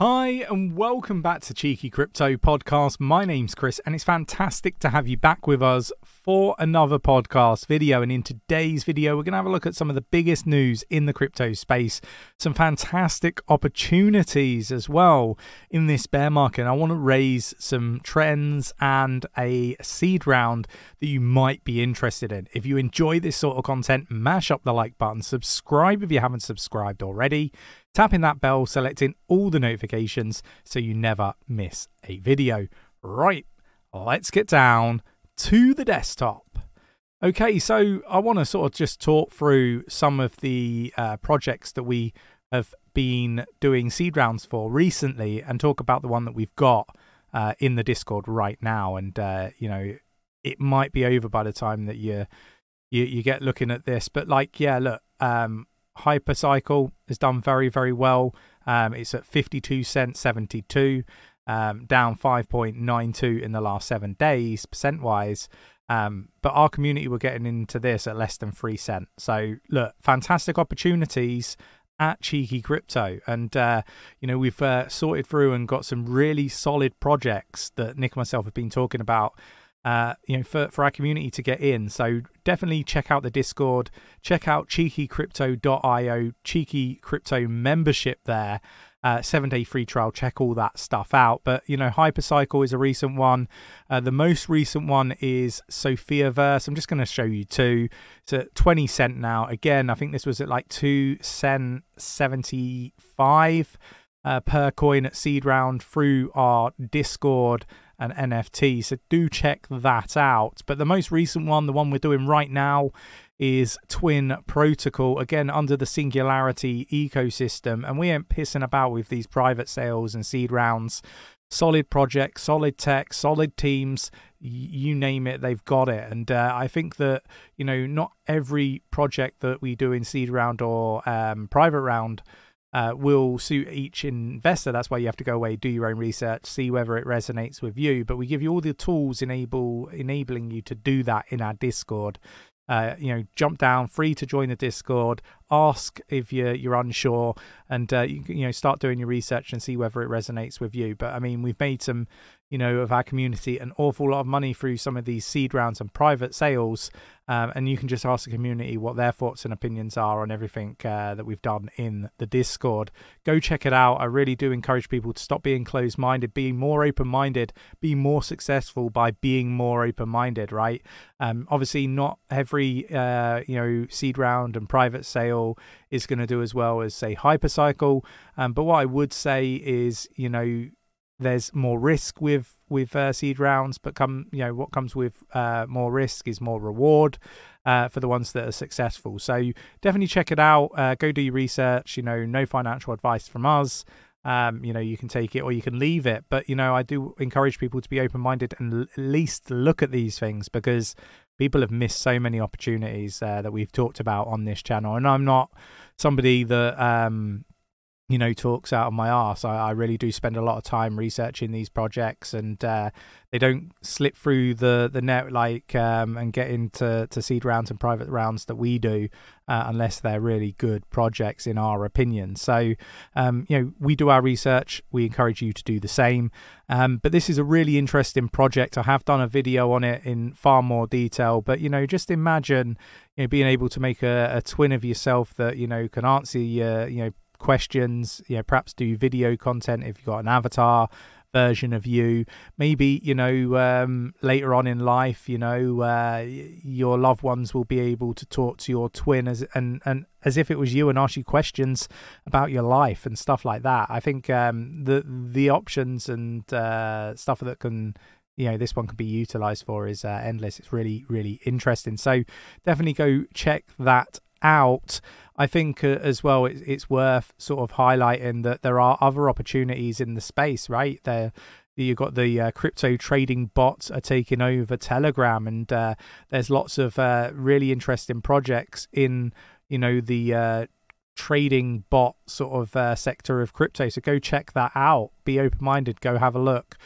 Hi, and welcome back to Cheeky Crypto Podcast. My name's Chris, and it's fantastic to have you back with us for another podcast video. And in today's video, we're going to have a look at some of the biggest news in the crypto space, some fantastic opportunities as well in this bear market. And I want to raise some trends and a seed round that you might be interested in. If you enjoy this sort of content, mash up the like button, subscribe if you haven't subscribed already tapping that bell, selecting all the notifications so you never miss a video. Right, let's get down to the desktop. Okay, so I want to sort of just talk through some of the uh, projects that we have been doing seed rounds for recently and talk about the one that we've got uh, in the Discord right now. And, uh, you know, it might be over by the time that you, you, you get looking at this. But, like, yeah, look, um, Hypercycle has done very, very well. Um, it's at 52 cents 72, um, down 5.92 in the last seven days, percent wise. Um, but our community were getting into this at less than three cent. So look, fantastic opportunities at Cheeky Crypto, and uh, you know we've uh, sorted through and got some really solid projects that Nick and myself have been talking about uh, you know, for, for our community to get in. So definitely check out the Discord, check out cheekycrypto.io, cheeky crypto membership there. Uh, seven day free trial, check all that stuff out. But you know, Hypercycle is a recent one. Uh, the most recent one is Sophia Verse. I'm just going to show you two. It's at 20 cent now. Again, I think this was at like two cent 75 uh, per coin at seed round through our Discord and NFT. So do check that out. But the most recent one, the one we're doing right now, is Twin Protocol, again under the Singularity ecosystem. And we ain't pissing about with these private sales and seed rounds. Solid projects, solid tech, solid teams, you name it, they've got it. And uh, I think that, you know, not every project that we do in seed round or um, private round uh, will suit each investor. That's why you have to go away, do your own research, see whether it resonates with you. But we give you all the tools enable enabling you to do that in our Discord. Uh, you know, jump down, free to join the Discord. Ask if you're you're unsure, and uh, you, you know, start doing your research and see whether it resonates with you. But I mean, we've made some you know, of our community an awful lot of money through some of these seed rounds and private sales. Um, and you can just ask the community what their thoughts and opinions are on everything uh, that we've done in the Discord. Go check it out. I really do encourage people to stop being closed minded, be more open minded, be more successful by being more open minded, right? Um, obviously, not every, uh, you know, seed round and private sale is going to do as well as, say, Hypercycle. Um, but what I would say is, you know, there's more risk with with uh, seed rounds, but come you know what comes with uh, more risk is more reward uh, for the ones that are successful. So definitely check it out. Uh, go do your research. You know, no financial advice from us. Um, you know, you can take it or you can leave it, but you know, I do encourage people to be open minded and at least look at these things because people have missed so many opportunities uh, that we've talked about on this channel. And I'm not somebody that um, you know, talks out of my ass. I, I, really do spend a lot of time researching these projects, and uh, they don't slip through the the net like um, and get into to seed rounds and private rounds that we do, uh, unless they're really good projects in our opinion. So, um, you know, we do our research. We encourage you to do the same. Um, but this is a really interesting project. I have done a video on it in far more detail. But you know, just imagine you know being able to make a, a twin of yourself that you know can answer your you know questions. Know, perhaps do video content if you've got an avatar version of you. Maybe you know um, later on in life, you know, uh, your loved ones will be able to talk to your twin as and and as if it was you and ask you questions about your life and stuff like that. I think um, the the options and uh, stuff that can you know this one can be utilized for is uh, endless. It's really really interesting. So definitely go check that out. I think uh, as well, it's, it's worth sort of highlighting that there are other opportunities in the space, right? There, you've got the uh, crypto trading bots are taking over Telegram, and uh, there's lots of uh, really interesting projects in you know the uh, trading bot sort of uh, sector of crypto. So go check that out. Be open minded. Go have a look.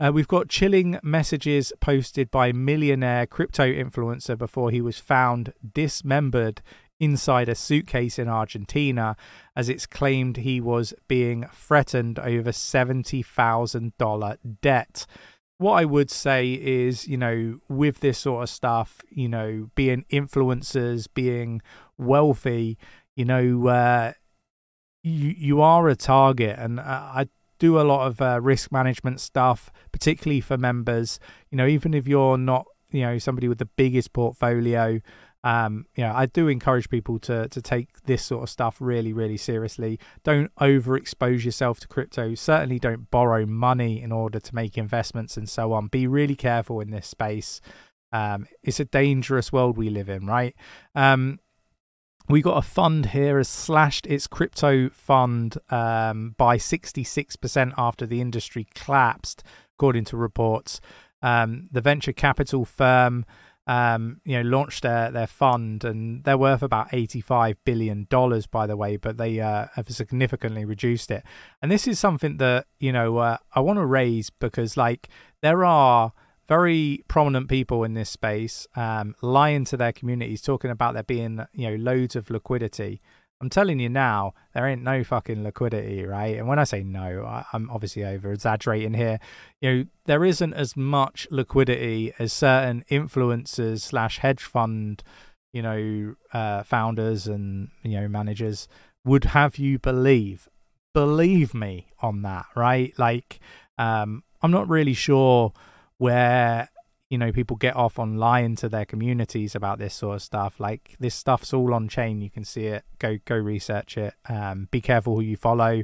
Uh, we've got chilling messages posted by millionaire crypto influencer before he was found dismembered inside a suitcase in Argentina as it's claimed he was being threatened over $70,000 debt. What I would say is, you know, with this sort of stuff, you know, being influencers, being wealthy, you know, uh, you you are a target, and uh, I do a lot of uh, risk management stuff, particularly for members. You know, even if you're not, you know, somebody with the biggest portfolio, um, you know, I do encourage people to to take this sort of stuff really, really seriously. Don't overexpose yourself to crypto. Certainly, don't borrow money in order to make investments and so on. Be really careful in this space. Um, it's a dangerous world we live in, right? Um, we got a fund here has slashed its crypto fund um, by 66% after the industry collapsed, according to reports. Um, the venture capital firm, um, you know, launched their, their fund, and they're worth about 85 billion dollars, by the way, but they uh, have significantly reduced it. And this is something that you know uh, I want to raise because, like, there are very prominent people in this space um, lying to their communities, talking about there being you know loads of liquidity. I'm telling you now, there ain't no fucking liquidity, right? And when I say no, I, am obviously over exaggerating here. You know, there isn't as much liquidity as certain influencers slash hedge fund, you know, uh, founders and you know managers would have you believe. Believe me on that, right? Like, um, I'm not really sure where you know people get off on lying to their communities about this sort of stuff. Like this stuff's all on chain. You can see it. Go go research it. Um, be careful who you follow.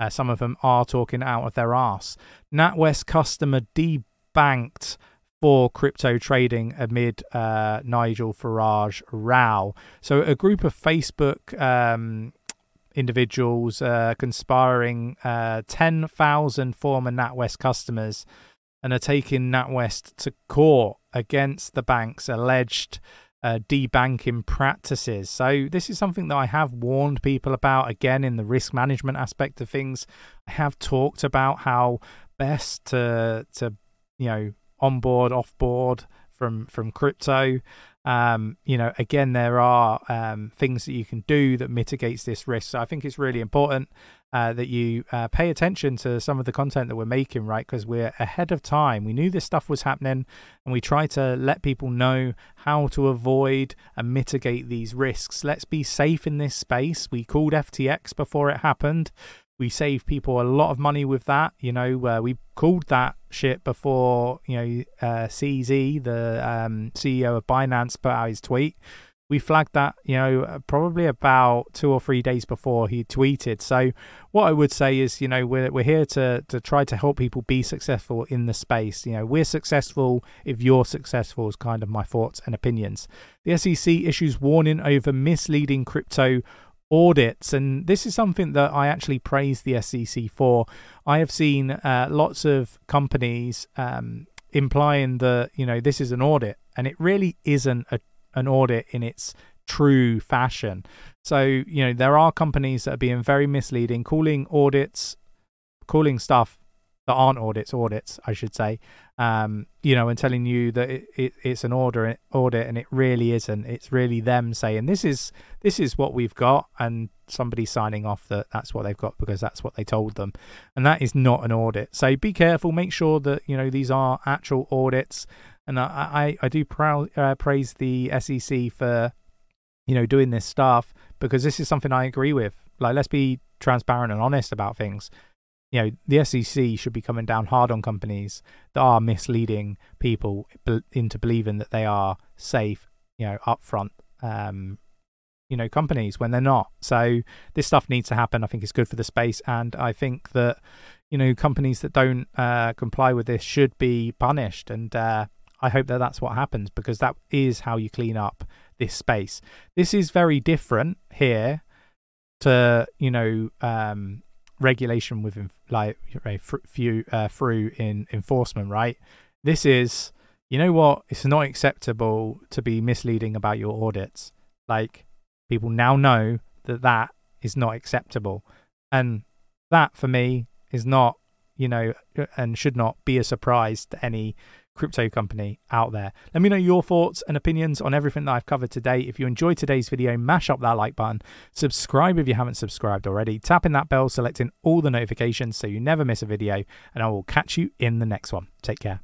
Uh, some of them are talking out of their ass natwest customer debanked for crypto trading amid uh, nigel farage row. So a group of facebook um, individuals uh, conspiring uh, 10,000 former NatWest customers and are taking NatWest to court against the bank's alleged uh, debanking practices. So this is something that I have warned people about again in the risk management aspect of things. I have talked about how best to to you know onboard, offboard from from crypto. Um, you know, again, there are um, things that you can do that mitigates this risk. So I think it's really important uh, that you uh, pay attention to some of the content that we're making, right? Because we're ahead of time. We knew this stuff was happening, and we try to let people know how to avoid and mitigate these risks. Let's be safe in this space. We called FTX before it happened. We saved people a lot of money with that. You know, uh, we called that shit before, you know, uh, CZ, the um, CEO of Binance, put out his tweet we flagged that, you know, uh, probably about two or three days before he tweeted. So what I would say is, you know, we're we're here to to try to help people be successful in the space. You know, we're successful if you're successful is kind of my thoughts and opinions. The SEC issues warning over misleading crypto audits and this is something that I actually praise the SEC for. I have seen uh, lots of companies um, implying that, you know, this is an audit and it really isn't a an audit in its true fashion. So, you know, there are companies that are being very misleading, calling audits, calling stuff that aren't audits audits, I should say, um, you know, and telling you that it, it, it's an order audit and it really isn't. It's really them saying this is this is what we've got, and somebody signing off that that's what they've got because that's what they told them, and that is not an audit. So be careful. Make sure that you know these are actual audits and I I, I do proud, uh, praise the SEC for you know doing this stuff because this is something I agree with. Like, let's be transparent and honest about things. You know, the SEC should be coming down hard on companies that are misleading people into believing that they are safe. You know, upfront. Um, you know, companies when they're not. So this stuff needs to happen. I think it's good for the space, and I think that you know companies that don't uh, comply with this should be punished. And uh, I hope that that's what happens because that is how you clean up this space. This is very different here to you know um, regulation with like few uh, through in enforcement, right? This is you know what? It's not acceptable to be misleading about your audits. Like people now know that that is not acceptable, and that for me is not you know and should not be a surprise to any crypto company out there. Let me know your thoughts and opinions on everything that I've covered today. If you enjoyed today's video, mash up that like button, subscribe if you haven't subscribed already, tap in that bell, selecting all the notifications so you never miss a video, and I will catch you in the next one. Take care.